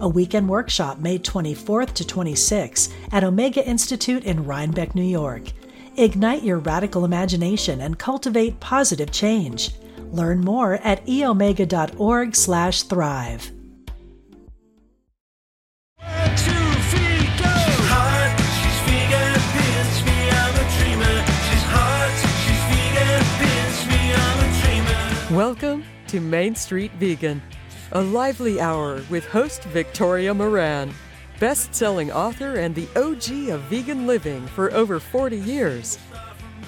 a weekend workshop May 24th to 26th at Omega Institute in Rhinebeck, New York. Ignite your radical imagination and cultivate positive change. Learn more at eomega.org/thrive. Welcome to Main Street Vegan a lively hour with host Victoria Moran, best selling author and the OG of vegan living for over 40 years.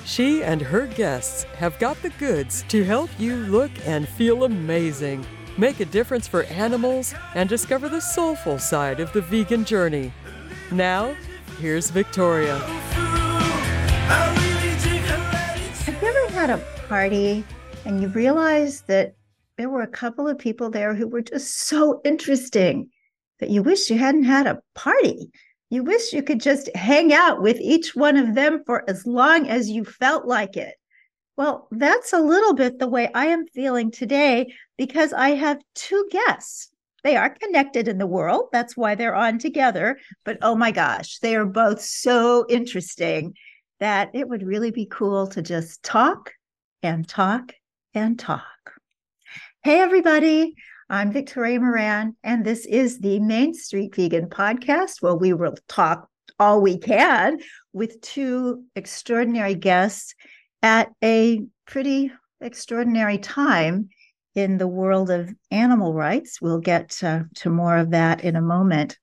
She and her guests have got the goods to help you look and feel amazing, make a difference for animals, and discover the soulful side of the vegan journey. Now, here's Victoria. Have you ever had a party and you realize that there were a couple of people there who were just so interesting that you wish you hadn't had a party. You wish you could just hang out with each one of them for as long as you felt like it. Well, that's a little bit the way I am feeling today because I have two guests. They are connected in the world. That's why they're on together. But oh my gosh, they are both so interesting that it would really be cool to just talk and talk and talk. Hey, everybody. I'm Victoria Moran, and this is the Main Street Vegan Podcast, where we will talk all we can with two extraordinary guests at a pretty extraordinary time in the world of animal rights. We'll get to, more of that in a moment.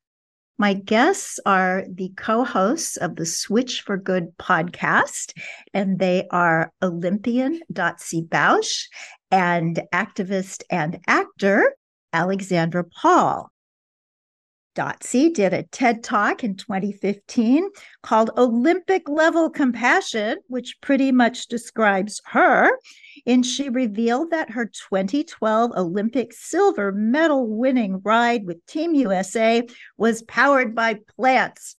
My guests are the co hosts of the Switch for Good podcast, and they are Olympian Bausch and activist and actor Alexandra Paul. Dotsie did a TED Talk in 2015 called Olympic Level Compassion, which pretty much describes her. And she revealed that her 2012 Olympic silver medal winning ride with Team USA was powered by plants.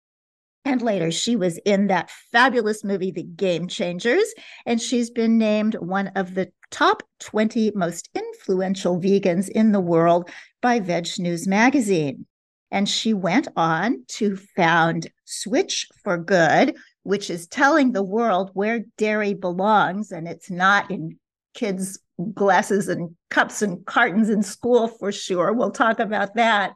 And later, she was in that fabulous movie, The Game Changers, and she's been named one of the top 20 most influential vegans in the world by Veg News Magazine. And she went on to found Switch for Good, which is telling the world where dairy belongs. And it's not in kids' glasses and cups and cartons in school for sure. We'll talk about that.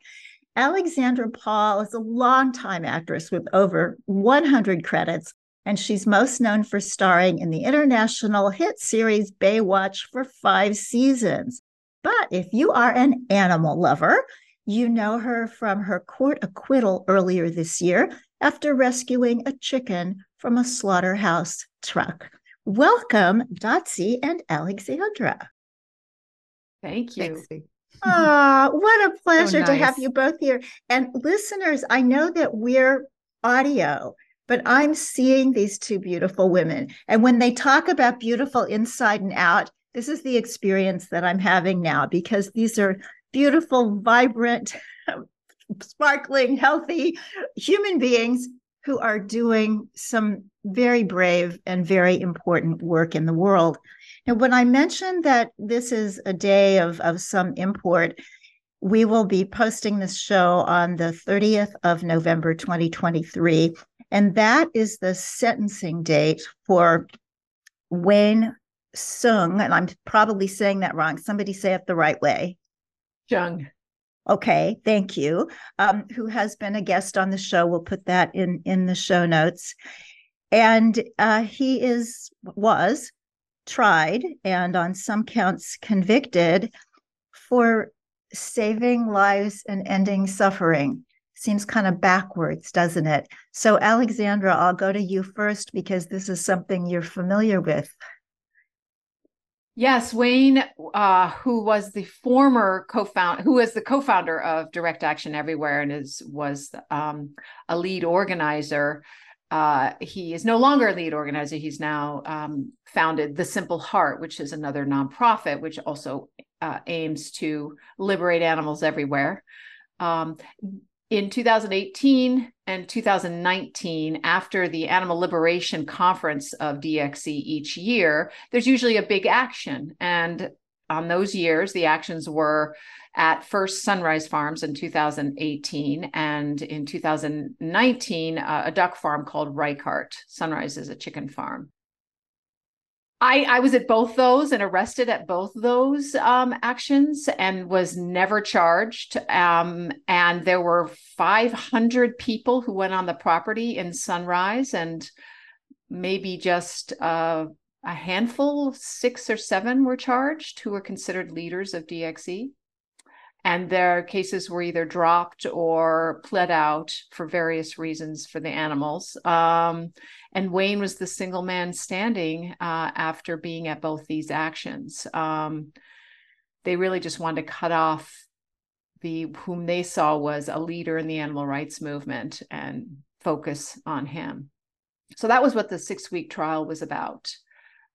Alexandra Paul is a longtime actress with over 100 credits, and she's most known for starring in the international hit series Baywatch for five seasons. But if you are an animal lover, you know her from her court acquittal earlier this year after rescuing a chicken from a slaughterhouse truck. Welcome, Dotsie and Alexandra. Thank you. Ah, oh, what a pleasure so nice. to have you both here. And listeners, I know that we're audio, but I'm seeing these two beautiful women. And when they talk about beautiful inside and out, this is the experience that I'm having now because these are beautiful, vibrant, sparkling, healthy human beings who are doing some very brave and very important work in the world. Now, when I mentioned that this is a day of, of some import, we will be posting this show on the 30th of November 2023. And that is the sentencing date for Wayne Sung. And I'm probably saying that wrong. Somebody say it the right way. Jung. Okay, thank you. Um, who has been a guest on the show? We'll put that in in the show notes. And uh, he is was tried and on some counts convicted for saving lives and ending suffering. Seems kind of backwards, doesn't it? So, Alexandra, I'll go to you first because this is something you're familiar with. Yes, Wayne, uh, who was the former co-founder, who was the co-founder of Direct Action Everywhere and is was um, a lead organizer. Uh, he is no longer a lead organizer. He's now um, founded The Simple Heart, which is another nonprofit which also uh, aims to liberate animals everywhere. Um, in 2018 and 2019, after the Animal Liberation Conference of DXE each year, there's usually a big action. And on those years, the actions were at first Sunrise Farms in 2018, and in 2019, uh, a duck farm called Reichardt. Sunrise is a chicken farm. I, I was at both those and arrested at both those um, actions and was never charged. Um, and there were 500 people who went on the property in Sunrise, and maybe just uh, a handful, six or seven, were charged who were considered leaders of DXE. And their cases were either dropped or pled out for various reasons for the animals. Um, and Wayne was the single man standing uh, after being at both these actions. Um, they really just wanted to cut off the whom they saw was a leader in the animal rights movement and focus on him. So that was what the six week trial was about.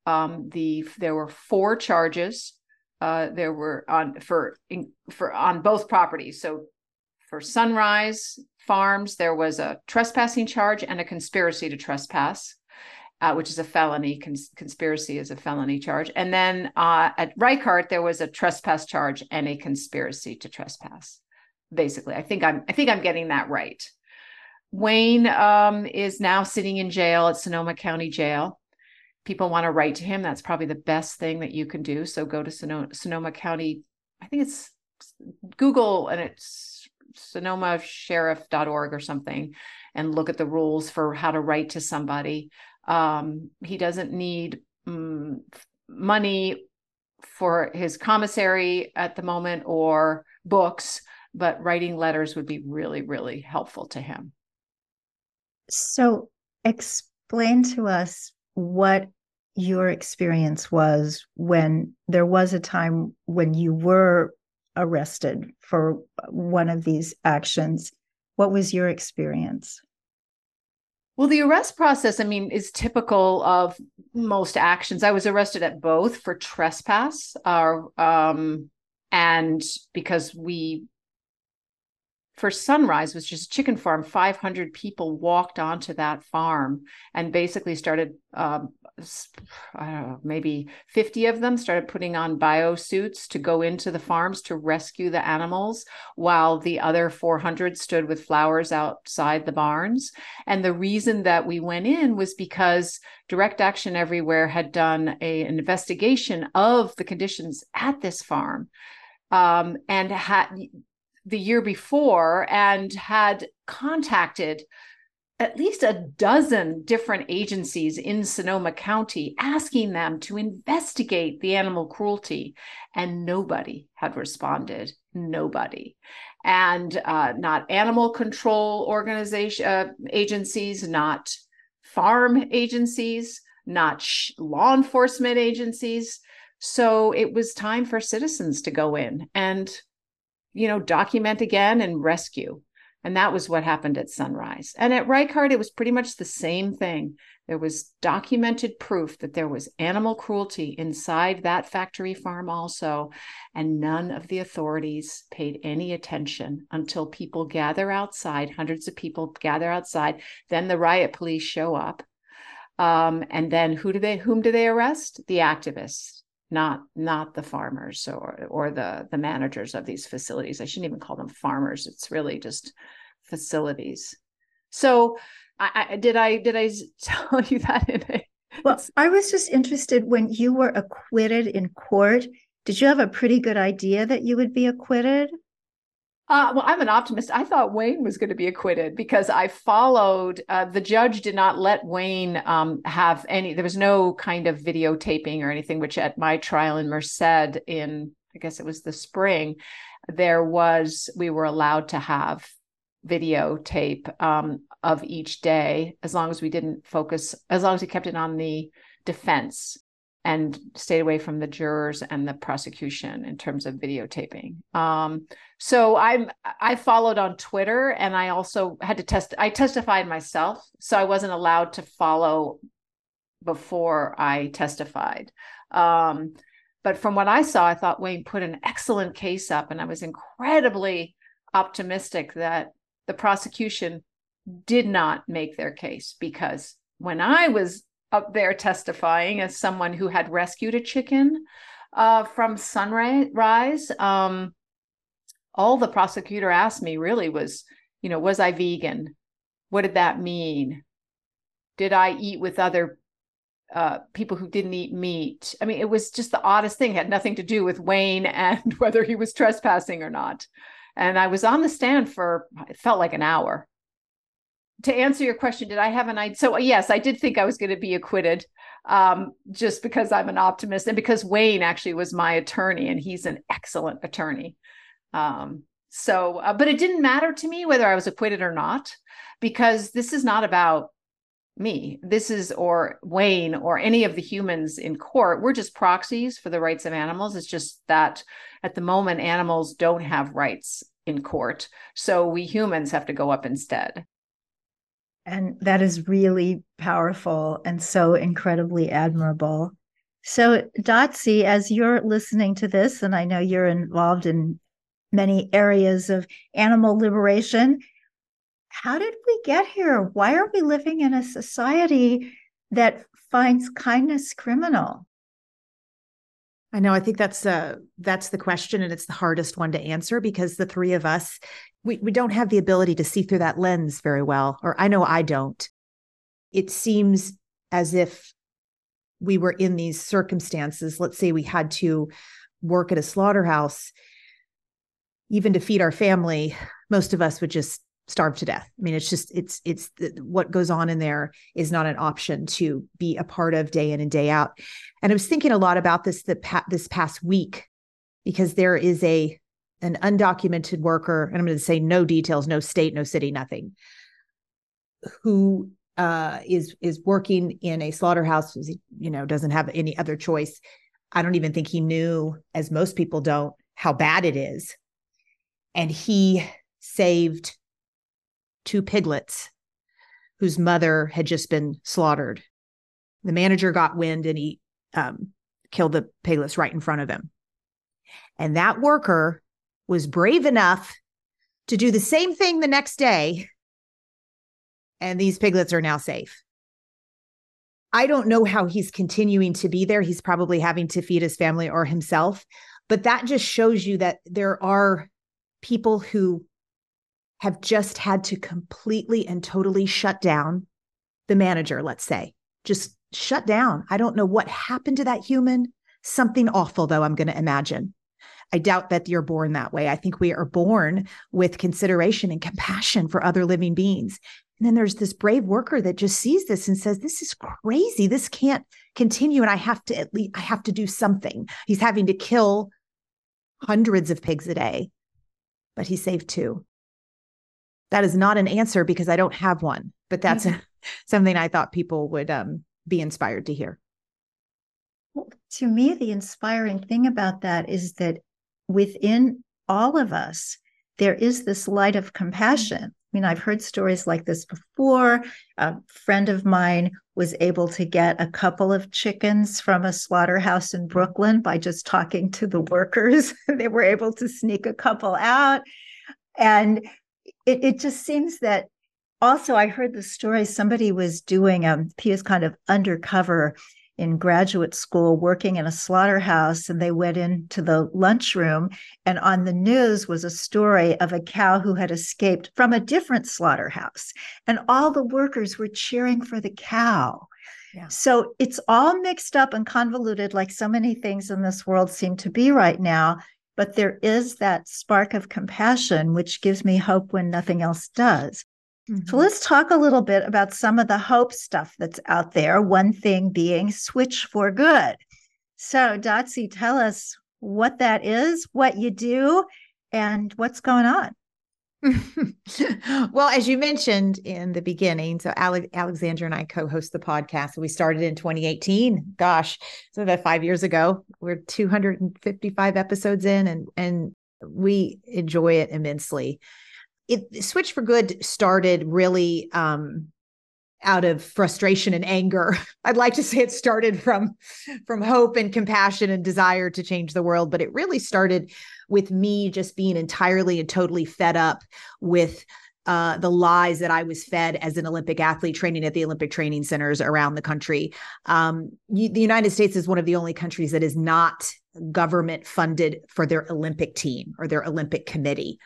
Um, the there were four charges. Uh, there were on for for on both properties. So for Sunrise, Farms, there was a trespassing charge and a conspiracy to trespass, uh, which is a felony. Cons- conspiracy is a felony charge. And then uh, at Reichardt, there was a trespass charge and a conspiracy to trespass. Basically, I think I'm I think I'm getting that right. Wayne um, is now sitting in jail at Sonoma County Jail. People want to write to him. That's probably the best thing that you can do. So go to Sonoma, Sonoma County. I think it's Google and it's sonomasheriff.org or something and look at the rules for how to write to somebody. Um, he doesn't need um, money for his commissary at the moment or books, but writing letters would be really, really helpful to him. So, explain to us what your experience was when there was a time when you were arrested for one of these actions. What was your experience? Well, the arrest process, I mean, is typical of most actions. I was arrested at both for trespass, uh, um, and because we, for Sunrise, was just a chicken farm. Five hundred people walked onto that farm and basically started um, I don't know, maybe 50 of them started putting on bio suits to go into the farms to rescue the animals, while the other 400 stood with flowers outside the barns. And the reason that we went in was because Direct Action Everywhere had done a, an investigation of the conditions at this farm um, and had the year before and had contacted at least a dozen different agencies in Sonoma County asking them to investigate the animal cruelty, and nobody had responded. Nobody. And uh, not animal control organization uh, agencies, not farm agencies, not sh- law enforcement agencies. So it was time for citizens to go in and, you know, document again and rescue. And that was what happened at Sunrise. And at Reichardt, it was pretty much the same thing. There was documented proof that there was animal cruelty inside that factory farm, also. And none of the authorities paid any attention until people gather outside, hundreds of people gather outside. Then the riot police show up. Um, and then who do they whom do they arrest? The activists not not the farmers or or the the managers of these facilities. I shouldn't even call them farmers. It's really just facilities. So, I, I did I did I tell you that in a well, I was just interested when you were acquitted in court. Did you have a pretty good idea that you would be acquitted? Uh, well, I'm an optimist. I thought Wayne was going to be acquitted because I followed. Uh, the judge did not let Wayne um, have any. There was no kind of videotaping or anything. Which at my trial in Merced in, I guess it was the spring, there was. We were allowed to have videotape um, of each day as long as we didn't focus. As long as we kept it on the defense and stayed away from the jurors and the prosecution in terms of videotaping. Um, so I'm I followed on Twitter, and I also had to test. I testified myself, so I wasn't allowed to follow before I testified. Um, but from what I saw, I thought Wayne put an excellent case up, and I was incredibly optimistic that the prosecution did not make their case because when I was up there testifying as someone who had rescued a chicken uh, from sunrise, um, all the prosecutor asked me really was, you know, was I vegan? What did that mean? Did I eat with other uh, people who didn't eat meat? I mean, it was just the oddest thing. It had nothing to do with Wayne and whether he was trespassing or not. And I was on the stand for it felt like an hour. To answer your question, did I have an idea? So yes, I did think I was going to be acquitted, um, just because I'm an optimist and because Wayne actually was my attorney, and he's an excellent attorney. Um, so, uh, but it didn't matter to me whether I was acquitted or not, because this is not about me. This is, or Wayne, or any of the humans in court. We're just proxies for the rights of animals. It's just that at the moment, animals don't have rights in court. So we humans have to go up instead. And that is really powerful and so incredibly admirable. So, Dotsie, as you're listening to this, and I know you're involved in many areas of animal liberation. How did we get here? Why are we living in a society that finds kindness criminal? I know. I think that's uh that's the question, and it's the hardest one to answer because the three of us we we don't have the ability to see through that lens very well, or I know I don't. It seems as if we were in these circumstances. Let's say we had to work at a slaughterhouse even to feed our family, most of us would just starve to death. I mean, it's just it's it's what goes on in there is not an option to be a part of day in and day out. And I was thinking a lot about this the this past week because there is a an undocumented worker, and I'm going to say no details, no state, no city, nothing, who uh, is is working in a slaughterhouse. He, You know, doesn't have any other choice. I don't even think he knew, as most people don't, how bad it is and he saved two piglets whose mother had just been slaughtered. The manager got wind and he um, killed the piglets right in front of him. And that worker was brave enough to do the same thing the next day. And these piglets are now safe. I don't know how he's continuing to be there. He's probably having to feed his family or himself. But that just shows you that there are people who have just had to completely and totally shut down the manager, let's say, just shut down. I don't know what happened to that human. Something awful, though, I'm going to imagine. I doubt that you're born that way. I think we are born with consideration and compassion for other living beings. And then there's this brave worker that just sees this and says, This is crazy. This can't continue. And I have to at least, I have to do something. He's having to kill hundreds of pigs a day but he saved two. That is not an answer because I don't have one, but that's mm-hmm. something I thought people would um, be inspired to hear. Well, to me, the inspiring thing about that is that within all of us, there is this light of compassion. I mean, I've heard stories like this before. A friend of mine was able to get a couple of chickens from a slaughterhouse in Brooklyn by just talking to the workers. they were able to sneak a couple out. And it, it just seems that also, I heard the story somebody was doing, um, he was kind of undercover in graduate school working in a slaughterhouse and they went into the lunchroom and on the news was a story of a cow who had escaped from a different slaughterhouse and all the workers were cheering for the cow yeah. so it's all mixed up and convoluted like so many things in this world seem to be right now but there is that spark of compassion which gives me hope when nothing else does Mm-hmm. So let's talk a little bit about some of the hope stuff that's out there. One thing being Switch for Good. So, Dotsie, tell us what that is, what you do, and what's going on. well, as you mentioned in the beginning, so Ale- Alexandra and I co-host the podcast. We started in 2018. Gosh, so about five years ago. We're 255 episodes in, and and we enjoy it immensely. It Switch for Good started really um, out of frustration and anger. I'd like to say it started from from hope and compassion and desire to change the world, but it really started with me just being entirely and totally fed up with uh, the lies that I was fed as an Olympic athlete training at the Olympic training centers around the country. Um, you, the United States is one of the only countries that is not government funded for their Olympic team or their Olympic committee.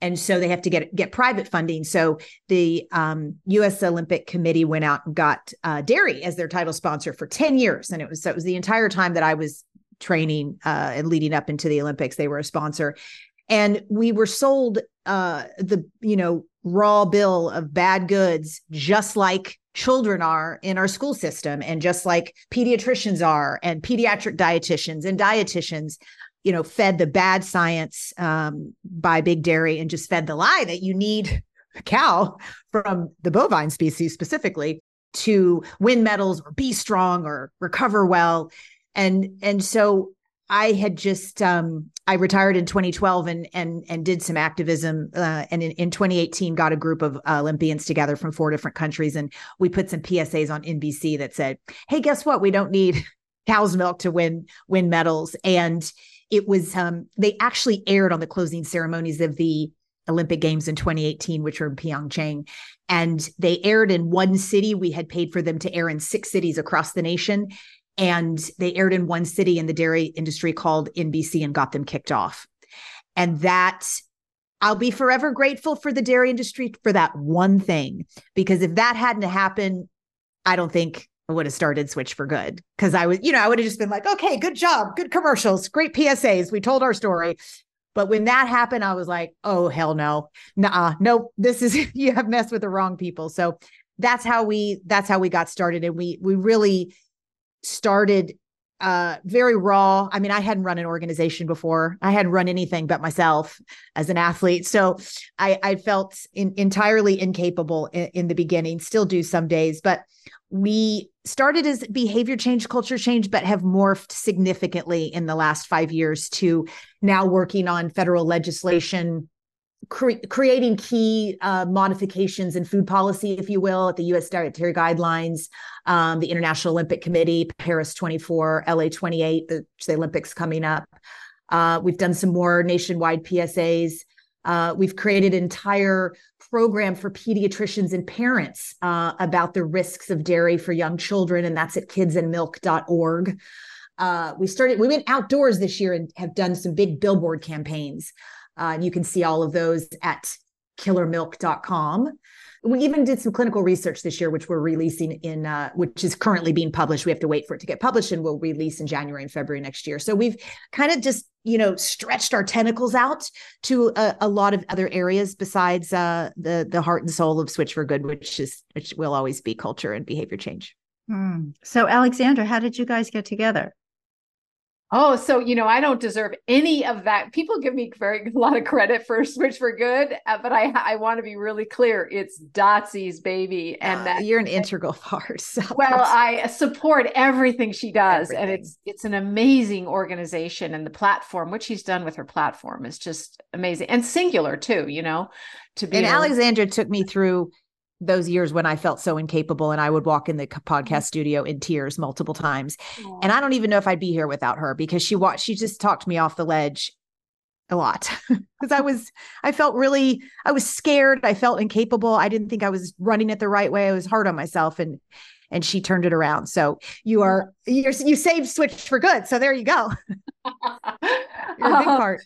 And so they have to get get private funding. So the um, U.S. Olympic Committee went out and got uh, dairy as their title sponsor for ten years, and it was so it was the entire time that I was training uh, and leading up into the Olympics. They were a sponsor, and we were sold uh, the you know raw bill of bad goods, just like children are in our school system, and just like pediatricians are, and pediatric dietitians and dietitians. You know, fed the bad science um, by big dairy and just fed the lie that you need a cow from the bovine species specifically to win medals or be strong or recover well and and so I had just um, I retired in 2012 and and and did some activism uh, and in, in 2018 got a group of Olympians together from four different countries and we put some PSAs on NBC that said, "Hey, guess what? We don't need cow's milk to win win medals." And it was um, they actually aired on the closing ceremonies of the Olympic Games in 2018, which were in Pyeongchang. And they aired in one city. We had paid for them to air in six cities across the nation and they aired in one city in the dairy industry called NBC and got them kicked off. And that I'll be forever grateful for the dairy industry for that one thing because if that hadn't happened, I don't think I would have started Switch for Good because I was, you know, I would have just been like, okay, good job, good commercials, great PSAs. We told our story. But when that happened, I was like, oh, hell no. Nah, nope. This is, you have messed with the wrong people. So that's how we, that's how we got started. And we, we really started uh, very raw. I mean, I hadn't run an organization before. I hadn't run anything but myself as an athlete. So I, I felt in, entirely incapable in, in, the beginning, still do some days. But we started as behavior change, culture change, but have morphed significantly in the last five years to now working on federal legislation cre- creating key uh, modifications in food policy, if you will, at the U.S. dietary guidelines, um, the International Olympic Committee, Paris 24, LA 28, the, the Olympics coming up. Uh, we've done some more nationwide PSAs. Uh, we've created an entire program for pediatricians and parents uh, about the risks of dairy for young children, and that's at kidsandmilk.org. Uh, we started, we went outdoors this year and have done some big billboard campaigns uh, you can see all of those at killermilk.com. We even did some clinical research this year, which we're releasing in, uh, which is currently being published. We have to wait for it to get published, and we'll release in January and February next year. So we've kind of just, you know, stretched our tentacles out to a, a lot of other areas besides uh, the the heart and soul of Switch for Good, which is which will always be culture and behavior change. Hmm. So, Alexandra, how did you guys get together? Oh, so you know, I don't deserve any of that. People give me very a lot of credit for Switch for Good, uh, but I I want to be really clear. It's Dotsie's baby, and uh, that you're an integral part. So well, I support everything she does, everything. and it's it's an amazing organization, and the platform, which she's done with her platform, is just amazing and singular too. You know, to be and Alexandra took me through those years when I felt so incapable and I would walk in the podcast mm-hmm. studio in tears multiple times. Aww. And I don't even know if I'd be here without her because she watched, she just talked me off the ledge a lot because I was, I felt really, I was scared. I felt incapable. I didn't think I was running it the right way. I was hard on myself and, and she turned it around. So you are, you're, you saved switch for good. So there you go. you're a big part.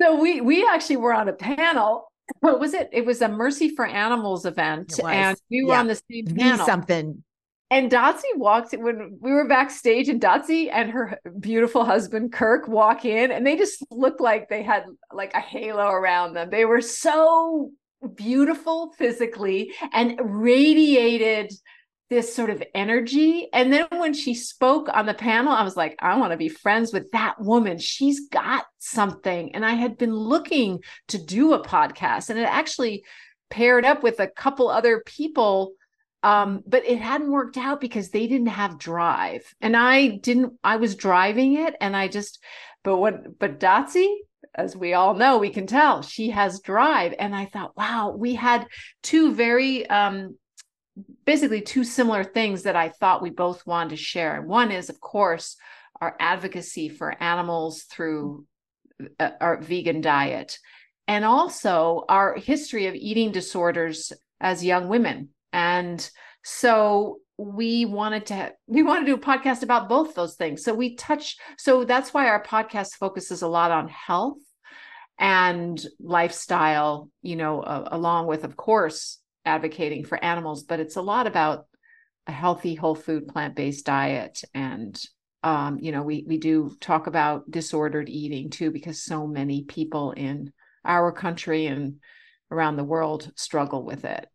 So we, we actually were on a panel what was it? It was a Mercy for Animals event, and we were yeah. on the same panel. Something. And Dotsie walked when we were backstage, and Dotsie and her beautiful husband Kirk walk in, and they just looked like they had like a halo around them. They were so beautiful physically and radiated this sort of energy. And then when she spoke on the panel, I was like, I want to be friends with that woman. She's got something. And I had been looking to do a podcast and it actually paired up with a couple other people. Um, but it hadn't worked out because they didn't have drive. And I didn't, I was driving it and I just, but what, but Dotsie, as we all know, we can tell she has drive. And I thought, wow, we had two very um, basically two similar things that I thought we both wanted to share. One is, of course, our advocacy for animals through uh, our vegan diet, and also our history of eating disorders as young women. And so we wanted to we wanted to do a podcast about both those things. So we touch so that's why our podcast focuses a lot on health and lifestyle, you know, uh, along with of course advocating for animals, but it's a lot about a healthy, whole food, plant based diet. And, um, you know, we, we do talk about disordered eating too, because so many people in our country and around the world struggle with it.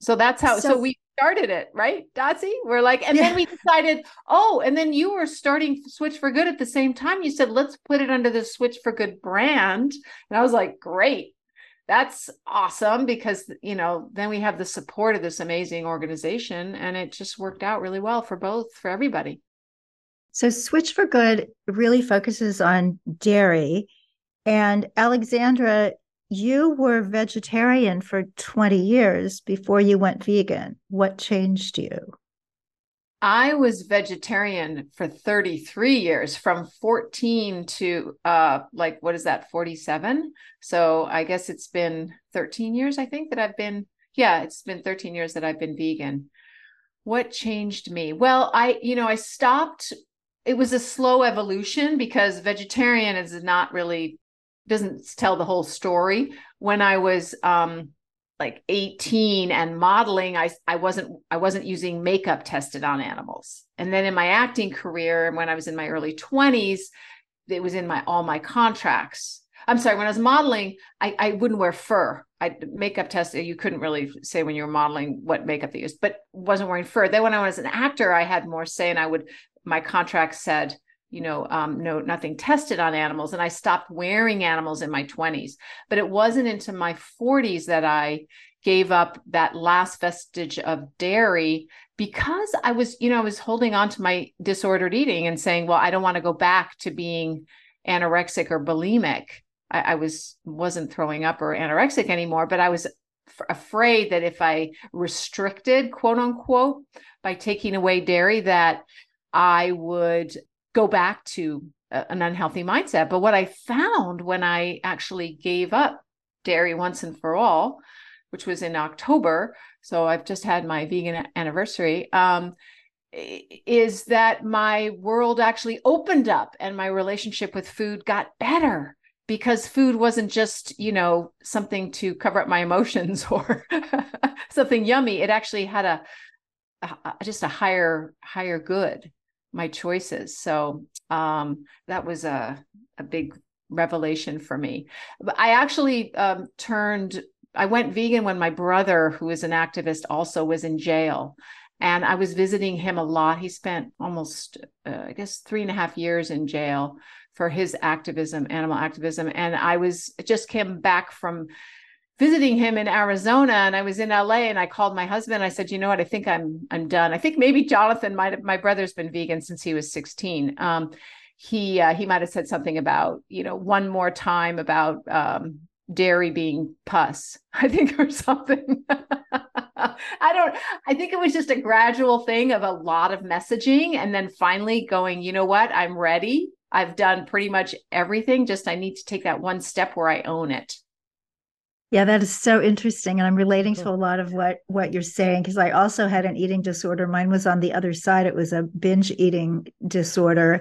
So that's how, so, so we started it, right, Dotsie? We're like, and yeah. then we decided, oh, and then you were starting Switch for Good at the same time. You said, let's put it under the Switch for Good brand. And I was like, great that's awesome because you know then we have the support of this amazing organization and it just worked out really well for both for everybody. So switch for good really focuses on dairy. And alexandra you were vegetarian for 20 years before you went vegan. What changed you I was vegetarian for 33 years from 14 to uh like what is that 47 so I guess it's been 13 years I think that I've been yeah it's been 13 years that I've been vegan. What changed me? Well I you know I stopped it was a slow evolution because vegetarian is not really doesn't tell the whole story. When I was um like 18 and modeling i i wasn't i wasn't using makeup tested on animals. And then in my acting career when i was in my early 20s it was in my all my contracts. I'm sorry when i was modeling i i wouldn't wear fur. I makeup tested you couldn't really say when you were modeling what makeup they used but wasn't wearing fur. Then when i was an actor i had more say and i would my contract said you know um, no nothing tested on animals and i stopped wearing animals in my 20s but it wasn't into my 40s that i gave up that last vestige of dairy because i was you know i was holding on to my disordered eating and saying well i don't want to go back to being anorexic or bulimic. I, I was wasn't throwing up or anorexic anymore but i was f- afraid that if i restricted quote unquote by taking away dairy that I would go back to an unhealthy mindset. But what I found when I actually gave up dairy once and for all, which was in October, so I've just had my vegan anniversary, um, is that my world actually opened up and my relationship with food got better because food wasn't just you know something to cover up my emotions or something yummy it actually had a, a, just a higher higher good my choices. So um, that was a, a big revelation for me. I actually um, turned, I went vegan when my brother, who is an activist, also was in jail. And I was visiting him a lot. He spent almost, uh, I guess, three and a half years in jail for his activism, animal activism. And I was just came back from visiting him in Arizona and I was in LA and I called my husband. I said, you know what? I think I'm I'm done. I think maybe Jonathan might have my brother's been vegan since he was 16. Um, he uh, he might have said something about, you know, one more time about um, dairy being pus, I think, or something. I don't, I think it was just a gradual thing of a lot of messaging and then finally going, you know what? I'm ready. I've done pretty much everything. Just I need to take that one step where I own it. Yeah, that is so interesting, and I'm relating to a lot of what what you're saying because I also had an eating disorder. Mine was on the other side; it was a binge eating disorder,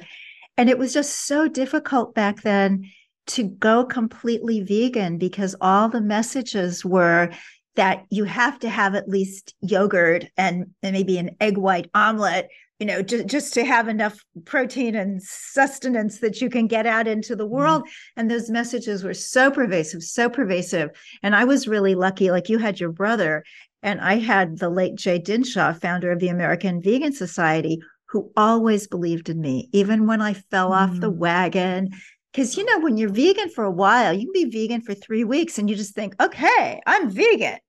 and it was just so difficult back then to go completely vegan because all the messages were that you have to have at least yogurt and, and maybe an egg white omelet you know just, just to have enough protein and sustenance that you can get out into the mm-hmm. world mm. and those messages were so pervasive so pervasive and i was really lucky like you had your brother And I had the late Jay Dinshah, founder of the American Vegan Society, who always believed in me, even when I fell mm. off the mm. wagon. Because, you know, when you're vegan for a while, you can be vegan for three weeks and you just think, okay, I'm vegan.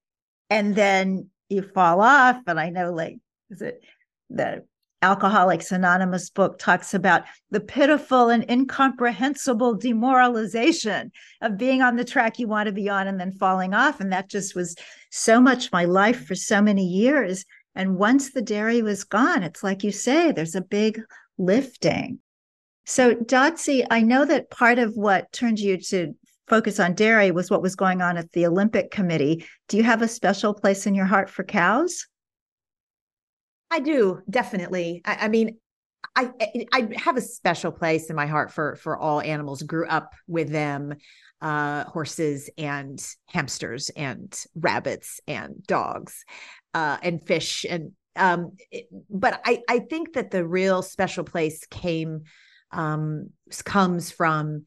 And then you fall off. And I know, like, is it the Alcoholics Anonymous book talks about the pitiful and incomprehensible demoralization of being on the track you want to be on and then falling off. And that just was so much my life for so many years. And once the dairy was gone, it's like you say, there's a big lifting. So, Dotsie, I know that part of what turned you to focus on dairy was what was going on at the Olympic Committee. Do you have a special place in your heart for cows? I do definitely. I, I mean, I I have a special place in my heart for for all animals. Grew up with them, uh, horses and hamsters and rabbits and dogs, uh, and fish and um. But I I think that the real special place came um comes from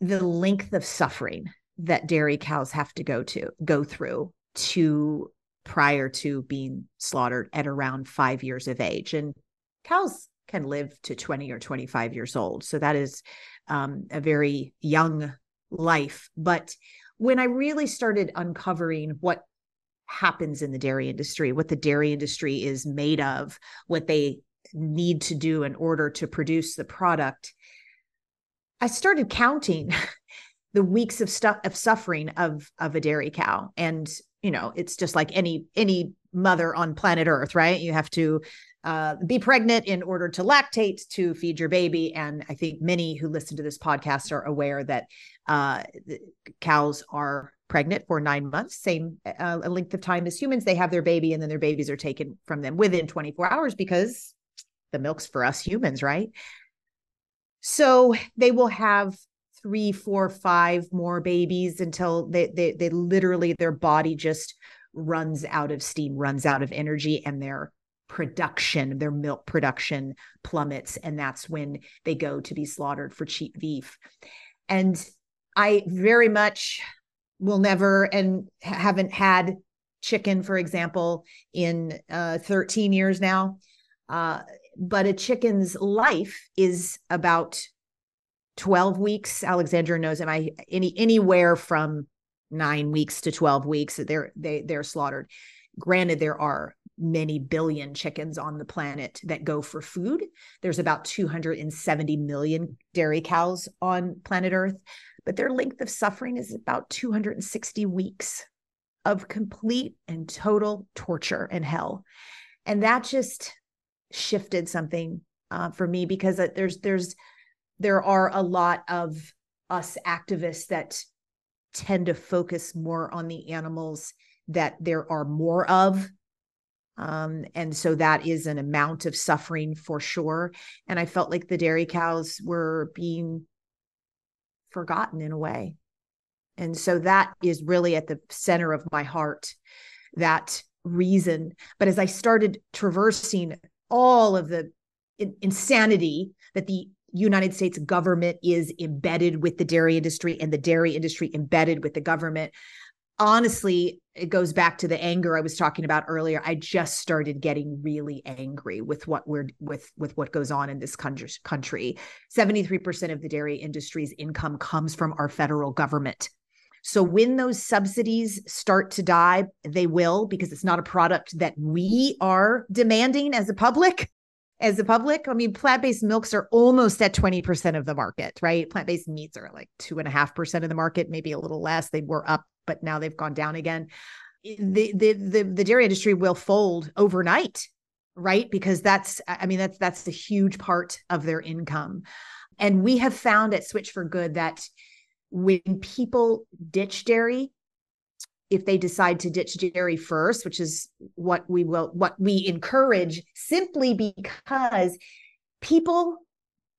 the length of suffering that dairy cows have to go to go through to prior to being slaughtered at around five years of age. And cows can live to 20 or 25 years old. So that is um, a very young life. But when I really started uncovering what happens in the dairy industry, what the dairy industry is made of, what they need to do in order to produce the product, I started counting the weeks of stuff of suffering of of a dairy cow and you know it's just like any any mother on planet earth right? You have to uh, be pregnant in order to lactate to feed your baby. And i think many who listen to this podcast are aware that uh, cows are pregnant for nine months same uh, length of time as humans. They have their baby and then their babies are taken from them within 24 hours because the milk's for us humans right? So they will have three, four, five more babies until they they they literally their body just runs out of steam, runs out of energy, and their production, their milk production plummets, and that's when they go to be slaughtered for cheap beef. And I very much will never and haven't had chicken, for example, in uh, 13 years now. Uh, but a chicken's life is about 12 weeks. Alexandra knows, am I any anywhere from nine weeks to 12 weeks they're they they're slaughtered. Granted, there are many billion chickens on the planet that go for food. There's about 270 million dairy cows on planet Earth, but their length of suffering is about 260 weeks of complete and total torture and hell. And that just shifted something uh, for me because there's there's there are a lot of us activists that tend to focus more on the animals that there are more of. Um, and so that is an amount of suffering for sure. And i felt like the dairy cows were being forgotten in a way. And so that is really at the center of my heart that reason. But as i started traversing all of the insanity that the United States government is embedded with the dairy industry and the dairy industry embedded with the government. Honestly, it goes back to the anger I was talking about earlier. I just started getting really angry with what we're with with what goes on in this country. 73% of the dairy industry's income comes from our federal government. So when those subsidies start to die, they will because it's not a product that we are demanding as a public as a public. I mean, plant based milks are almost at 20% of the market, right? Plant based meats are like two and a half percent of the market, maybe a little less. They were up, but now they've gone down again. Eh, the, the the the dairy industry will fold overnight, right? Because that's I mean that's that's a huge part of their income. And we have found at Switch for Good that when people ditch dairy, if they decide to ditch dairy first, which is what we will what we encourage simply because people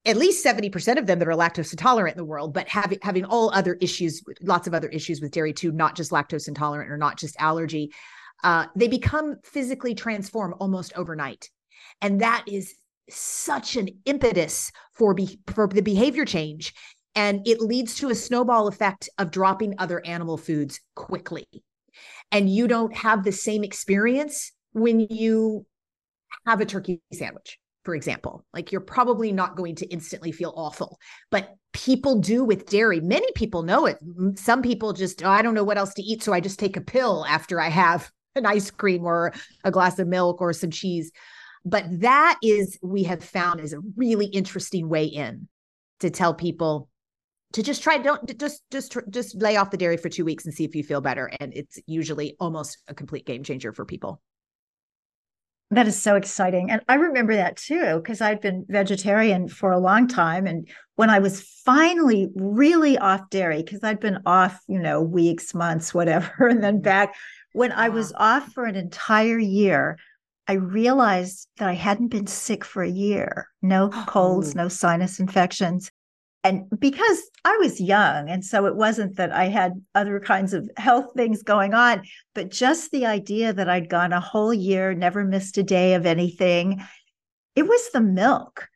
at least 70% of them that are lactose intolerant in the world, but having having all other issues, lots of other issues with dairy too, not just lactose intolerant or not just allergy, uh, they become physically transformed almost overnight. And that is such an impetus for, be, for the behavior change and it leads to a snowball effect of dropping other animal foods quickly. and you don't have the same experience when you have a turkey sandwich for example. Like you're probably not going to instantly feel awful, but people do with dairy. Many people know it. Some people just, oh, I don't know what else to eat. So I just take a pill after I have an ice cream or a glass of milk or some cheese. But that is, we have found, is a really interesting way in to tell people to just try don't just just just lay off the dairy for 2 weeks and see if you feel better. And it's usually almost a complete game changer for people. That is so exciting. And I remember that too, because I'd been vegetarian for a long time. And when I was finally really off dairy, because I'd been off, you know, weeks, months, whatever, and then mm-hmm. back, when I was off for an entire year, I realized that I hadn't been sick for a year. No colds, no sinus infections and because I was young, and so it wasn't that I had other kinds of health things going on, but just the idea that I'd gone a whole year, never missed a day of anything, it was the milk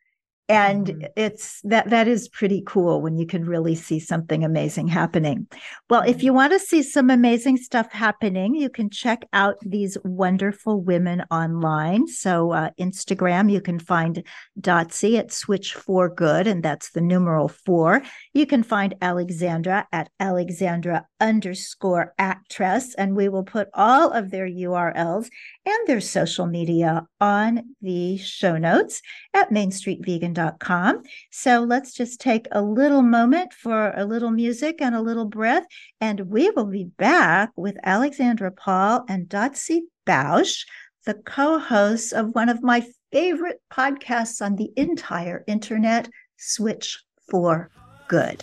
and mm-hmm. it's that that is pretty cool when you can really see something amazing happening. Well if you want to see some amazing stuff happening you can check out these wonderful women online. So uh, instagram you can find dotsie at switch for good and that's the numeral four. You can find alexandra at alexandra underscore actress and we will put all of their urls and their social media on the show notes at mainstreetvegan.com. So let's just take a little moment for a little music and a little breath, and we will be back with Alexandra Paul and Dotsie Bausch, the co hosts of one of my favorite podcasts on the entire internet, Switch for Good.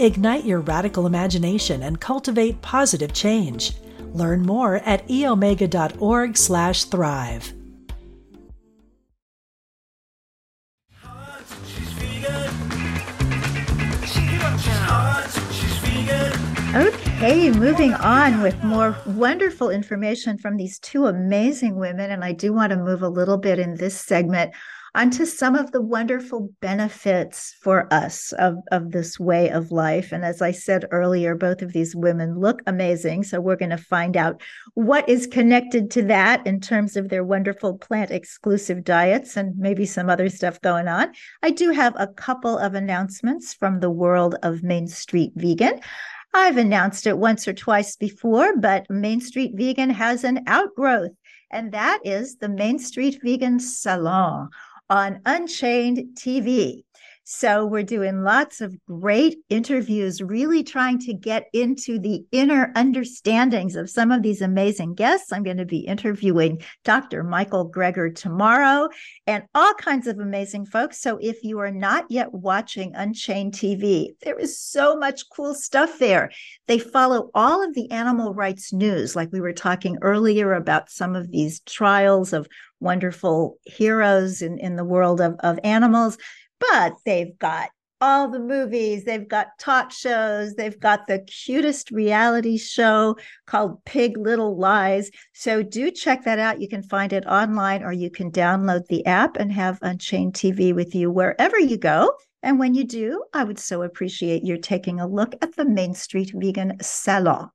Ignite your radical imagination and cultivate positive change. Learn more at eomega.org/thrive. Okay, moving on with more wonderful information from these two amazing women. And I do want to move a little bit in this segment onto some of the wonderful benefits for us of, of this way of life. And as I said earlier, both of these women look amazing. So we're going to find out what is connected to that in terms of their wonderful plant exclusive diets and maybe some other stuff going on. I do have a couple of announcements from the world of Main Street Vegan. I've announced it once or twice before, but Main Street Vegan has an outgrowth, and that is the Main Street Vegan Salon on Unchained TV. So we're doing lots of great interviews, really trying to get into the inner understandings of some of these amazing guests. I'm going to be interviewing Dr. Michael Greger tomorrow and all kinds of amazing folks. So if you are not yet watching Unchained TV, there is so much cool stuff there. They follow all of the animal rights news, like we were talking earlier about some of these trials of wonderful heroes in, in the world of, of animals but they've got all the movies, they've got talk shows, they've got the cutest reality show called Pig Little Lies. So do check that out. You can find it online or you can download the app and have Unchained TV with you wherever you go. And when you do, I would so appreciate your taking a look at the Main Street Vegan Salon.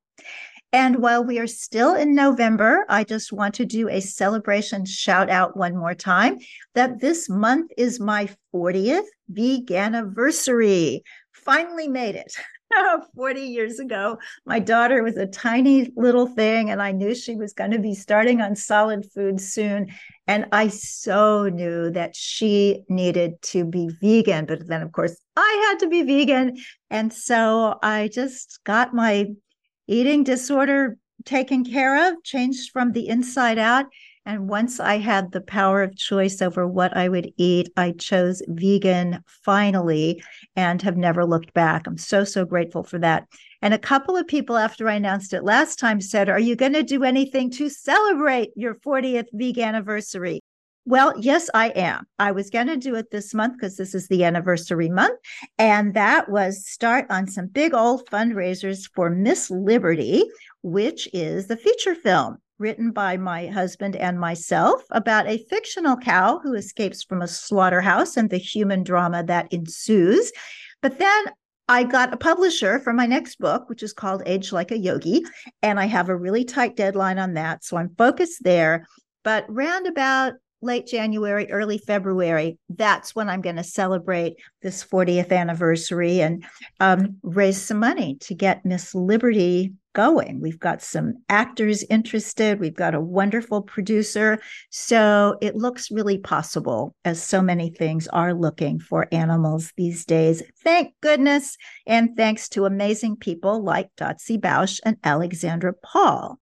And while we are still in November, I just want to do a celebration shout out one more time that this month is my 40th vegan anniversary. Finally made it. 40 years ago, my daughter was a tiny little thing, and I knew she was going to be starting on solid food soon. And I so knew that she needed to be vegan. But then, of course, I had to be vegan. And so I just got my eating disorder taken care of, changed from the inside out. And once I had the power of choice over what I would eat, I chose vegan finally and have never looked back. I'm so, so grateful for that. And a couple of people, after I announced it last time, said, Are you going to do anything to celebrate your 40th vegan anniversary? Well, yes, I am. I was going to do it this month because this is the anniversary month. And that was start on some big old fundraisers for Miss Liberty, which is the feature film written by my husband and myself about a fictional cow who escapes from a slaughterhouse and the human drama that ensues. But then I got a publisher for my next book, which is called Age Like a Yogi, and I have a really tight deadline on that. So I'm focused there. But round about late January, early February, that's when I'm going to celebrate this 40th anniversary and um, raise some money to get Miss Liberty going. We've got some actors interested, we've got a wonderful producer. So it looks really possible, as so many things are looking for animals these days. Thank goodness. And thanks to amazing people like Dotsie Bausch and Alexandra Paul.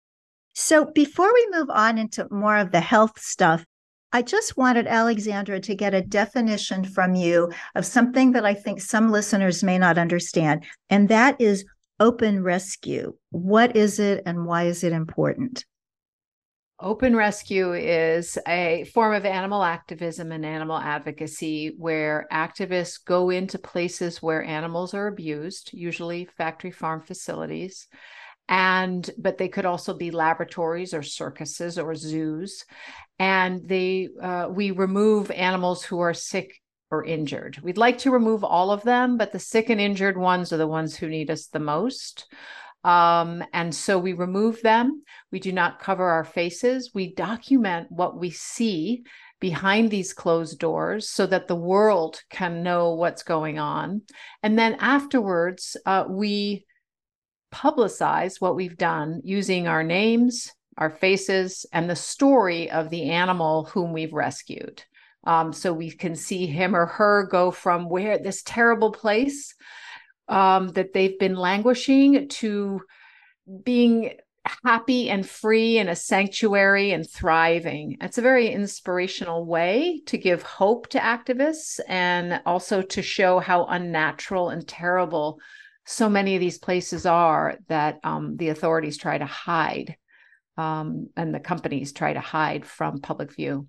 So, before we move on into more of the health stuff, I just wanted Alexandra to get a definition from you of something that I think some listeners may not understand, and that is open rescue. What is it and why is it important? Open rescue is a form of animal activism and animal advocacy where activists go into places where animals are abused, usually factory farm facilities, and but they could also be laboratories or circuses or zoos. And they uh, we remove animals who are sick or injured. We'd like to remove all of them but the sick and injured ones are the ones who need us the most. Um, and so we remove them. We do not cover our faces. We document what we see behind these closed doors so that the world can know what's going on. And then afterwards uh, we publicize what we've done using our names, our faces, and the story of the animal whom we've rescued. Um, so we can see him or her go from where this terrible place um, that they've been languishing to being happy and free in a sanctuary and thriving. It's a very inspirational way to give hope to activists and also to show how unnatural and terrible so many of these places are that um, the authorities try to hide um, and the companies try to hide from public view.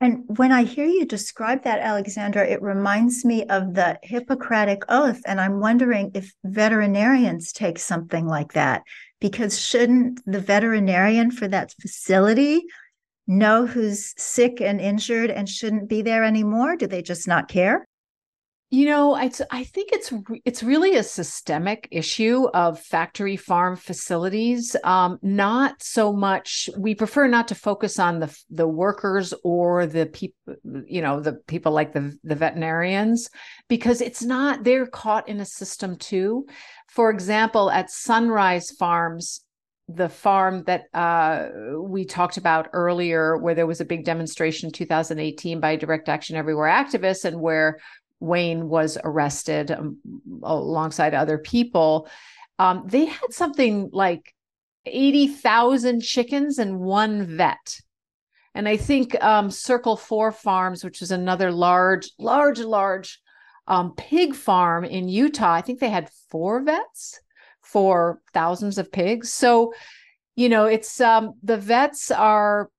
And when I hear you describe that, Alexandra, it reminds me of the Hippocratic Oath. And I'm wondering if veterinarians take something like that, because shouldn't the veterinarian for that facility know who's sick and injured and shouldn't be there anymore? Do they just not care? You know, I, I think it's it's really a systemic issue of factory farm facilities. Um, not so much. We prefer not to focus on the the workers or the people, you know, the people like the the veterinarians, because it's not. They're caught in a system too. For example, at Sunrise Farms, the farm that uh, we talked about earlier, where there was a big demonstration in 2018 by Direct Action Everywhere activists, and where Wayne was arrested um, alongside other people, um, they had something like 80,000 chickens and one vet. And I think um, Circle Four Farms, which is another large, large, large um, pig farm in Utah, I think they had four vets for thousands of pigs. So, you know, it's um, the vets are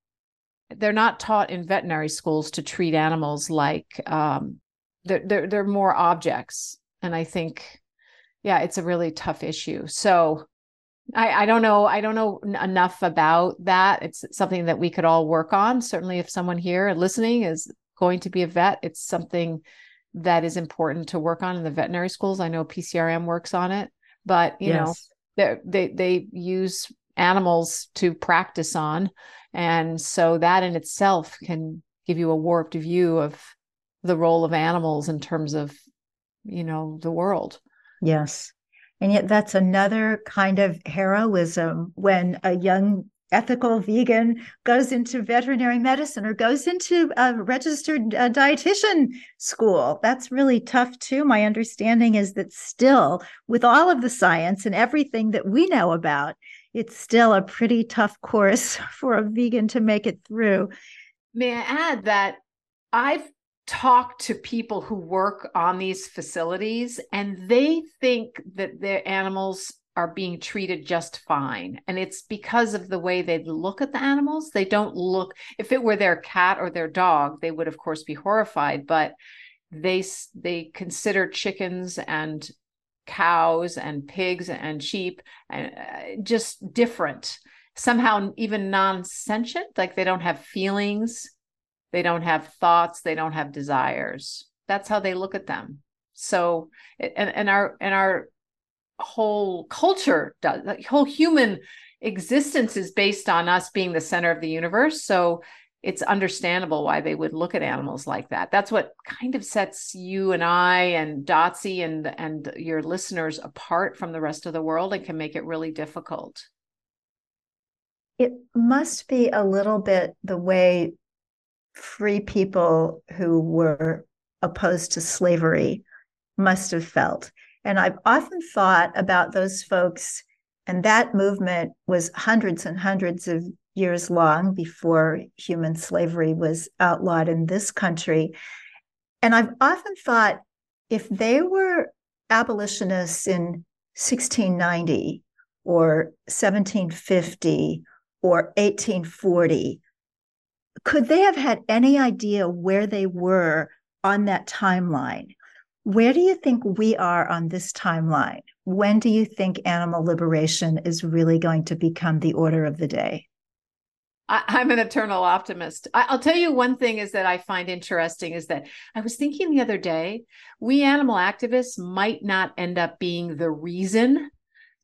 they're not taught in veterinary schools to treat animals like um, they're, they're, they're more objects. And I think, yeah, it's a really tough issue. So I, I don't know. I don't know enough about that. It's something that we could all work on. Certainly, if someone here listening is going to be a vet, it's something that is important to work on in the veterinary schools. I know PCRM works on it, but you yes. know, they they use animals to practice on, and so that in itself can give you a warped view of the role of animals in terms of you know the world. Yes. And yet that's another kind of heroism when a young ethical vegan goes into veterinary medicine or goes into a registered uh, dietitian school. That's really tough too. My understanding is that still with all of the science and everything that we know about it's still a pretty tough course for a vegan to make it through. May I add that I've talked to people who work on these facilities and they think that their animals are being treated just fine. And it's because of the way they look at the animals. They don't look if it were their cat or their dog they would of course be horrified but they they consider chickens and cows and pigs and sheep and uh, just different somehow even non-sentient like they don't have feelings they don't have thoughts they don't have desires that's how they look at them so and, and our and our whole culture does the whole human existence is based on us being the center of the universe so it's understandable why they would look at animals like that. That's what kind of sets you and I and Dotsie and and your listeners apart from the rest of the world and can make it really difficult. It must be a little bit the way free people who were opposed to slavery must have felt. And I've often thought about those folks, and that movement was hundreds and hundreds of years long before human slavery was outlawed in this country. And I've often thought if they were abolitionists in 1690 or 1750 or 1840, could they have had any idea where they were on that timeline? Where do you think we are on this timeline? When do you think animal liberation is really going to become the order of the day? I, am an eternal optimist. I, will tell you one thing is that I find interesting is that I was thinking the other day, we animal activists might not end up being the reason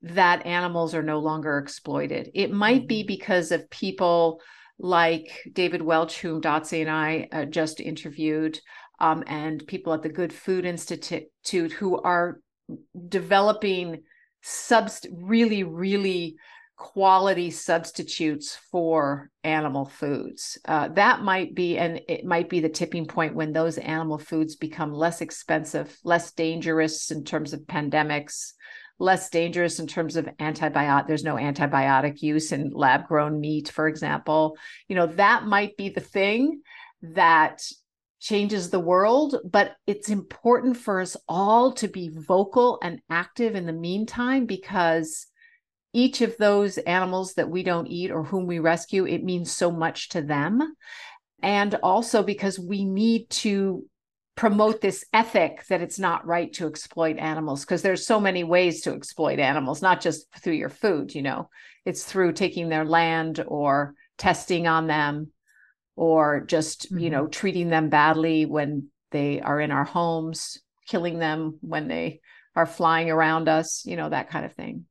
that animals are no longer exploited. It might be mm-hmm. because of people like David Welch, whom Dotsie and I uh, just interviewed, um, and people at the Good Food Institute who are developing subst really, really quality substitutes for animal foods. Uh, that might be, and it might be the tipping point when those animal foods become less expensive, less dangerous in terms of pandemics, less dangerous in terms of antibiotic. There's no antibiotic use in lab grown meat, for example. You know, that might be the thing that changes the world, but it's important for us all to be vocal and active in the meantime because each of those animals that we don't eat or whom we rescue, it means so much to them. And also because we need to promote this ethic that it's not right to exploit animals because there's so many ways to exploit animals not just through your food you know it's through taking their land or testing on them or just mm-hmm. you know treating them badly when they are in our homes killing them when they are flying around us you know that kind of thing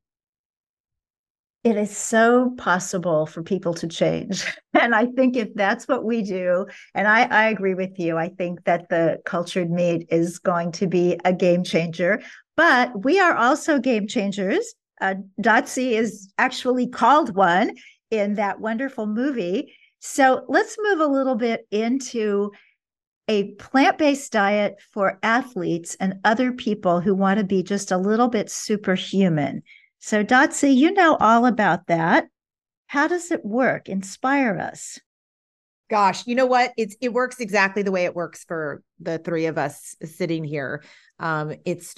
it is so possible for people to change. And I think if that's what we do, and I, I agree with you, I think that the cultured meat is going to be a game changer. But we are also game changers. Uh, Dotsie is actually called one in that wonderful movie. So let's move a little bit into a plant based diet for athletes and other people who want to be just a little bit superhuman. So, Dotsie, you know all about that. How does it work? Inspire us. Gosh, you know what? It's it works exactly the way it works for the three of us sitting here. Um, it's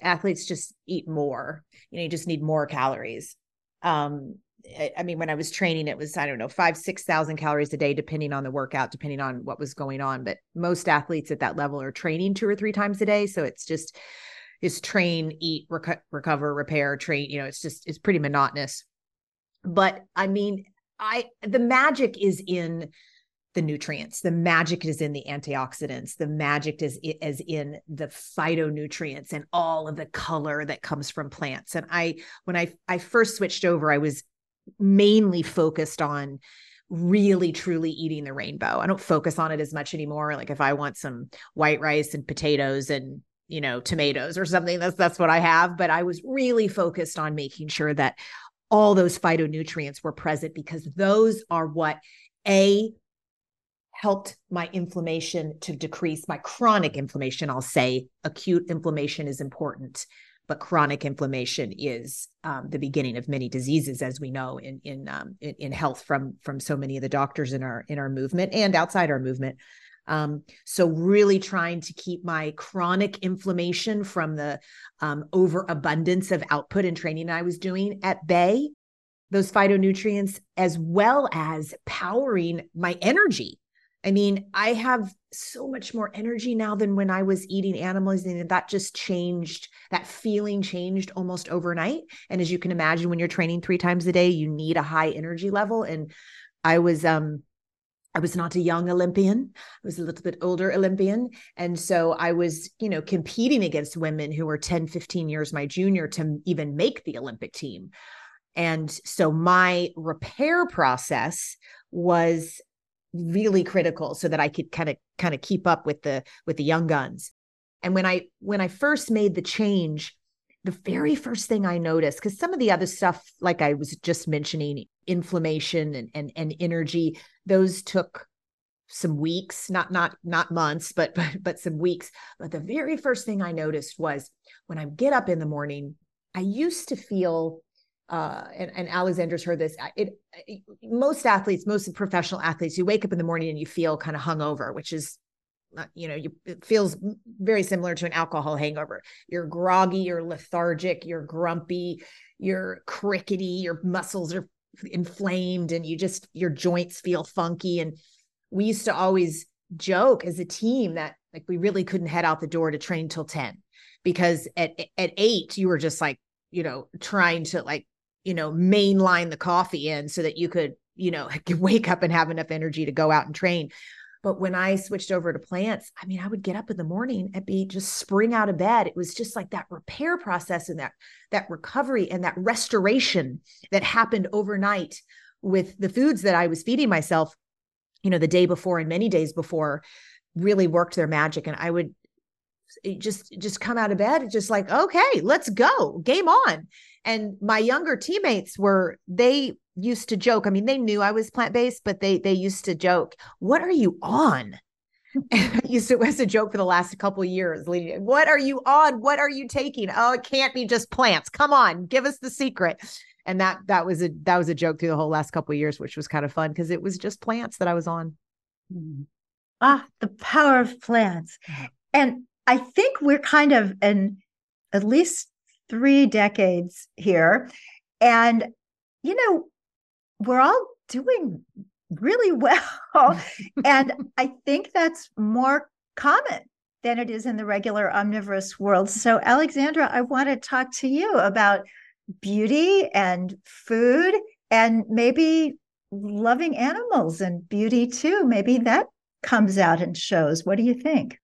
athletes just eat more. You know, you just need more calories. Um, I, I mean, when I was training, it was I don't know five six thousand calories a day, depending on the workout, depending on what was going on. But most athletes at that level are training two or three times a day, so it's just is train, eat, reco- recover, repair, train. You know, it's just it's pretty monotonous. But I mean, I the magic is in the nutrients. The magic is in the antioxidants. The magic is is in the phytonutrients and all of the color that comes from plants. And I when I I first switched over, I was mainly focused on really truly eating the rainbow. I don't focus on it as much anymore. Like if I want some white rice and potatoes and you know tomatoes or something that's that's what i have but i was really focused on making sure that all those phytonutrients were present because those are what a helped my inflammation to decrease my chronic inflammation i'll say acute inflammation is important but chronic inflammation is um, the beginning of many diseases, as we know in in, um, in, in health from from so many of the doctors in our in our movement and outside our movement. Um, so really trying to keep my chronic inflammation from the um, overabundance of output and training I was doing at bay, those phytonutrients, as well as powering my energy I mean, I have so much more energy now than when I was eating animals, and that just changed. That feeling changed almost overnight. And as you can imagine, when you're training three times a day, you need a high energy level. And I was, um, I was not a young Olympian. I was a little bit older Olympian. And so I was, you know, competing against women who were 10, 15 years my junior to even make the Olympic team. And so my repair process was really critical so that I could kind of kind of keep up with the with the young guns. And when I when I first made the change, the very first thing I noticed, because some of the other stuff, like I was just mentioning, inflammation and, and and energy, those took some weeks, not not not months, but but but some weeks. But the very first thing I noticed was when I get up in the morning, I used to feel uh, and, and Alexandra's heard this. It, it, most athletes, most professional athletes, you wake up in the morning and you feel kind of hungover, which is, you know, you it feels very similar to an alcohol hangover. You're groggy, you're lethargic, you're grumpy, you're crickety, your muscles are inflamed, and you just your joints feel funky. And we used to always joke as a team that like we really couldn't head out the door to train till ten because at at eight you were just like you know trying to like you know, mainline the coffee in so that you could, you know, wake up and have enough energy to go out and train. But when I switched over to plants, I mean, I would get up in the morning and be just spring out of bed. It was just like that repair process and that that recovery and that restoration that happened overnight with the foods that I was feeding myself, you know, the day before and many days before really worked their magic. And I would just just come out of bed just like okay let's go game on and my younger teammates were they used to joke i mean they knew i was plant-based but they they used to joke what are you on? Used to as a joke for the last couple years leading what are you on? What are you taking? Oh it can't be just plants. Come on give us the secret. And that that was a that was a joke through the whole last couple years which was kind of fun because it was just plants that i was on. Ah the power of plants. And I think we're kind of in at least three decades here. And, you know, we're all doing really well. and I think that's more common than it is in the regular omnivorous world. So, Alexandra, I want to talk to you about beauty and food and maybe loving animals and beauty too. Maybe that comes out and shows. What do you think?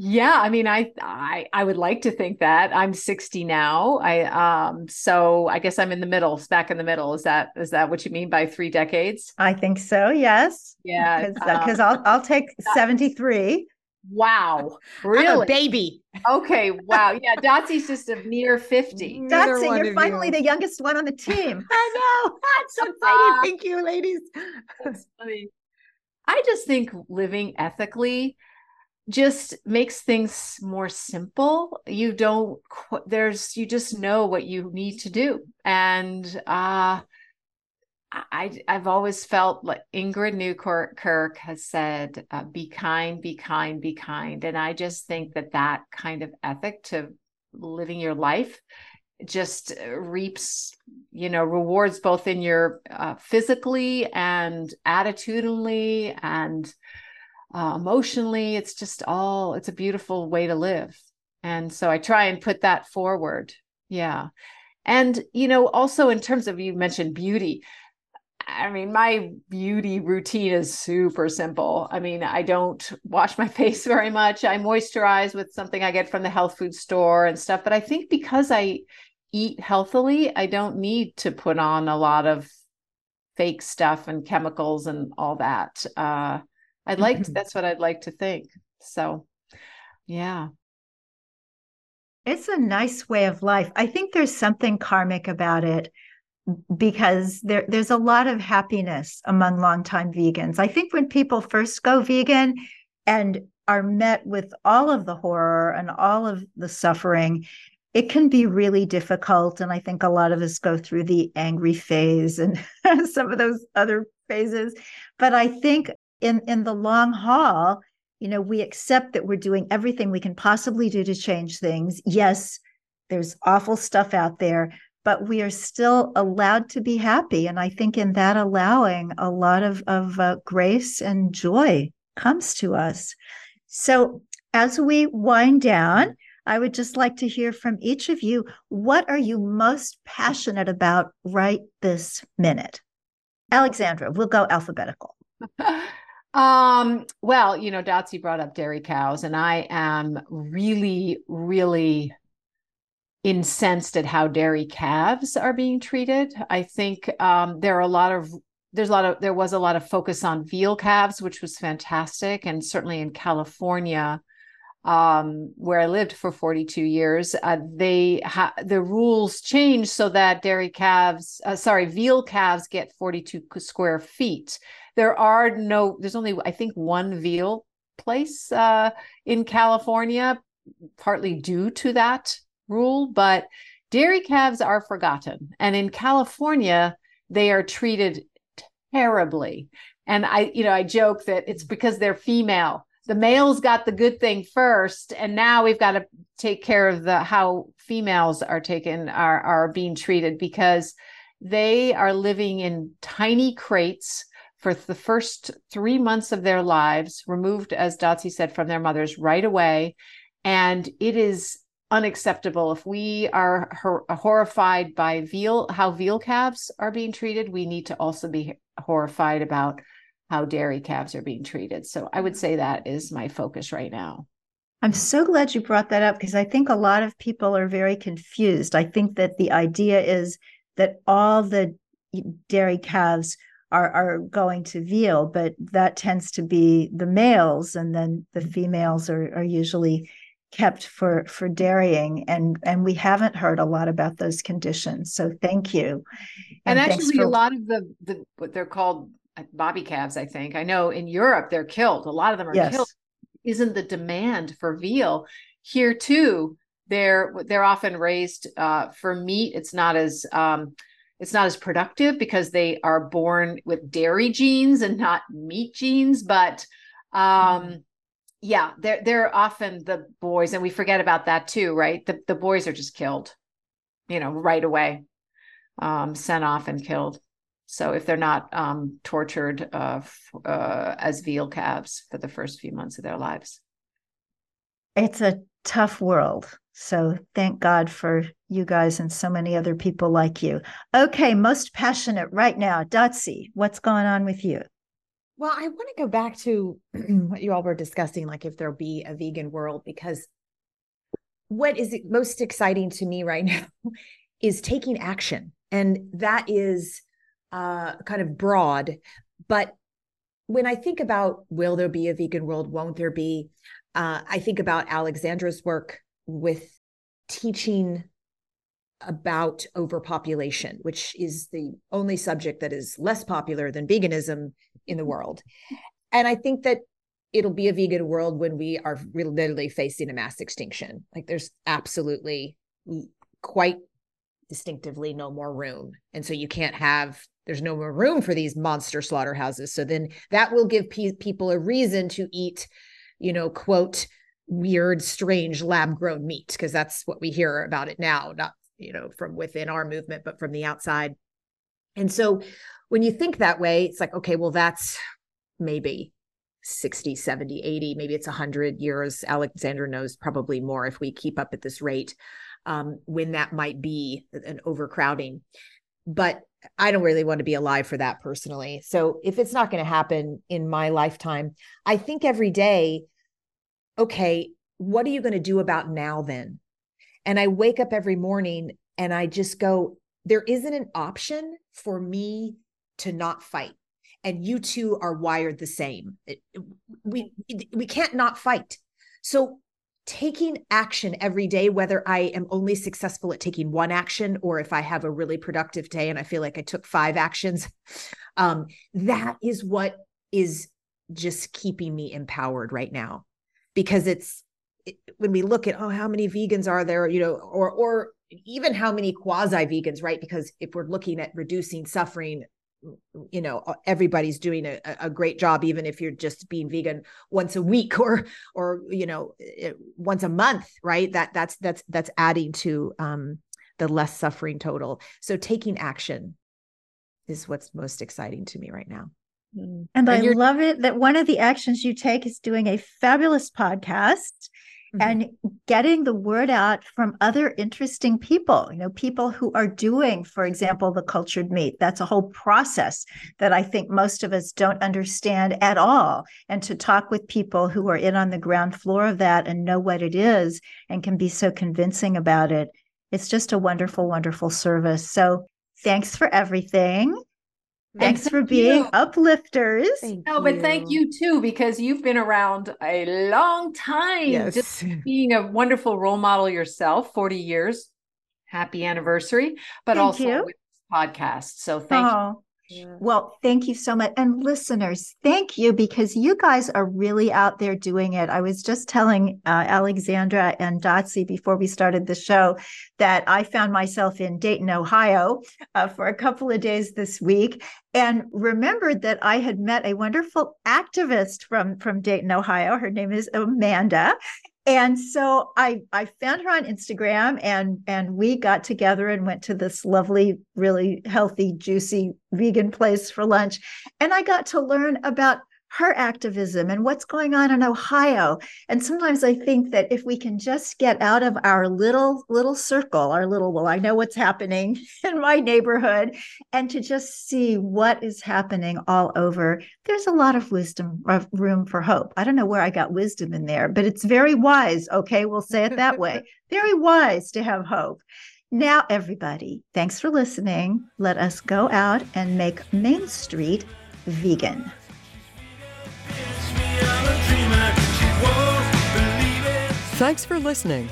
Yeah, I mean, I I I would like to think that I'm 60 now. I um so I guess I'm in the middle, back in the middle. Is that is that what you mean by three decades? I think so. Yes. Yeah. Because uh, um, I'll I'll take 73. Wow, really, baby? Okay, wow, yeah. Dotsie's just a near fifty. Dotsie, you're finally you. the youngest one on the team. I know. That's so exciting. Thank you, ladies. That's funny. I just think living ethically just makes things more simple. You don't there's you just know what you need to do. And uh I I've always felt like Ingrid Newkirk has said, uh, "Be kind, be kind, be kind," and I just think that that kind of ethic to living your life just reaps, you know, rewards both in your uh, physically and attitudinally and uh, emotionally it's just all it's a beautiful way to live and so i try and put that forward yeah and you know also in terms of you mentioned beauty I mean, my beauty routine is super simple. I mean, I don't wash my face very much. I moisturize with something I get from the health food store and stuff. But I think because I eat healthily, I don't need to put on a lot of fake stuff and chemicals and all that. Uh, I'd mm-hmm. like to, that's what I'd like to think. So, yeah. It's a nice way of life. I think there's something karmic about it because there, there's a lot of happiness among longtime vegans. I think when people first go vegan and are met with all of the horror and all of the suffering, it can be really difficult. And I think a lot of us go through the angry phase and some of those other phases. But I think in, in the long haul, you know, we accept that we're doing everything we can possibly do to change things. Yes, there's awful stuff out there, but we are still allowed to be happy. And I think in that allowing, a lot of, of uh, grace and joy comes to us. So as we wind down, I would just like to hear from each of you. What are you most passionate about right this minute? Alexandra, we'll go alphabetical. um, well, you know, Dotsie brought up dairy cows, and I am really, really incensed at how dairy calves are being treated. I think um, there are a lot of there's a lot of there was a lot of focus on veal calves, which was fantastic, and certainly in California, um, where I lived for 42 years, uh, they ha- the rules changed so that dairy calves, uh, sorry, veal calves get 42 square feet. There are no, there's only I think one veal place uh, in California, partly due to that rule, but dairy calves are forgotten, and in California they are treated terribly. And I, you know, I joke that it's because they're female the males got the good thing first and now we've got to take care of the how females are taken are are being treated because they are living in tiny crates for the first three months of their lives removed as dotsie said from their mothers right away and it is unacceptable if we are hor- horrified by veal how veal calves are being treated we need to also be horrified about how dairy calves are being treated. So I would say that is my focus right now. I'm so glad you brought that up because I think a lot of people are very confused. I think that the idea is that all the dairy calves are are going to veal, but that tends to be the males, and then the females are are usually kept for for dairying and and we haven't heard a lot about those conditions so thank you. And, and actually for- a lot of the the what they're called bobby calves i think. I know in europe they're killed. A lot of them are yes. killed isn't the demand for veal. Here too they're they're often raised uh, for meat. It's not as um, it's not as productive because they are born with dairy genes and not meat genes but um, mm-hmm. yeah they're they're often the boys and we forget about that too right the, the boys are just killed you know right away um, sent off and killed so if they're not um, tortured uh, f- uh, as veal calves for the first few months of their lives. It's a tough world. So thank God for you guys and so many other people like you. Okay, most passionate right now, Dotsie, what's going on with you? Well, I want to go back to what you all were discussing, like if there'll be a vegan world, because what is most exciting to me right now is taking action. And that is uh, kind of broad. But when I think about will there be a vegan world, won't there be? Uh, I think about Alexandra's work with teaching about overpopulation, which is the only subject that is less popular than veganism in the mm-hmm. world. And I think that it'll be a vegan world when we are literally facing a mass extinction. Like there's absolutely quite distinctively no more room. And so you can't have there's no more room for these monster slaughterhouses. So then that will give pe- people a reason to eat, you know, quote, weird, strange lab grown meat, because that's what we hear about it now, not, you know, from within our movement, but from the outside. And so when you think that way, it's like, okay, well, that's maybe 60, 70, 80, maybe it's 100 years. Alexandra knows probably more if we keep up at this rate, um, when that might be an overcrowding. But I don't really want to be alive for that personally. So if it's not going to happen in my lifetime, I think every day, okay, what are you going to do about now then? And I wake up every morning and I just go, there isn't an option for me to not fight. And you two are wired the same. we we can't not fight. So taking action every day, whether I am only successful at taking one action or if I have a really productive day and I feel like I took five actions, um, that is what is just keeping me empowered right now because it's when we look at oh how many vegans are there you know or or even how many quasi vegans right? Because if we're looking at reducing suffering you know everybody's doing a, a great job even if you're just being vegan once a week or or you know eh, once a month right? That that's that's that's adding to um the less suffering total. So taking action is what's most exciting to me right now and, and I love it that one of the actions you take is doing a fabulous podcast mm-hmm. and getting the word out from other interesting people, you know, people who are doing, for example, the cultured meat. That's a whole process that I think most of us don't understand at all. And to talk with people who are in on the ground floor of that and know what it is and can be so convincing about it, it's just a wonderful, wonderful service. So thanks for everything. Thanks thank for being you. uplifters. Thank no, you. but thank you too, because you've been around a long time. Yes. Just being a wonderful role model yourself, 40 years. Happy anniversary, but thank also you. with this podcast. So thank oh. you yeah. Well, thank you so much. And listeners, thank you because you guys are really out there doing it. I was just telling uh, Alexandra and Dotsie before we started the show that I found myself in Dayton, Ohio uh, for a couple of days this week and remembered that I had met a wonderful activist from, from Dayton, Ohio. Her name is Amanda and so I I found her on Instagram and and we got together and went to this lovely, really healthy, juicy vegan place for lunch. And I got to learn about her activism and what's going on in Ohio. And sometimes I think that if we can just get out of our little little circle, our little well, I know what's happening in my neighborhood, and to just see what is happening all over, there's a lot of wisdom, of room for hope. I don't know where I got wisdom in there, but it's very wise. Okay, we'll say it that way. very wise to have hope. Now, everybody, thanks for listening. Let us go out and make Main Street vegan. Thanks for listening.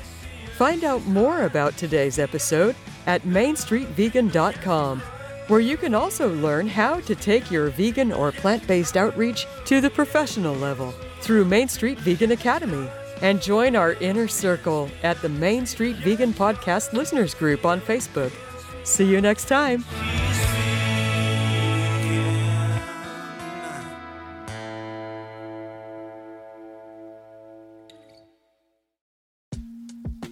Find out more about today's episode at MainStreetVegan.com, where you can also learn how to take your vegan or plant based outreach to the professional level through Main Street Vegan Academy. And join our inner circle at the Main Street Vegan Podcast Listeners Group on Facebook. See you next time.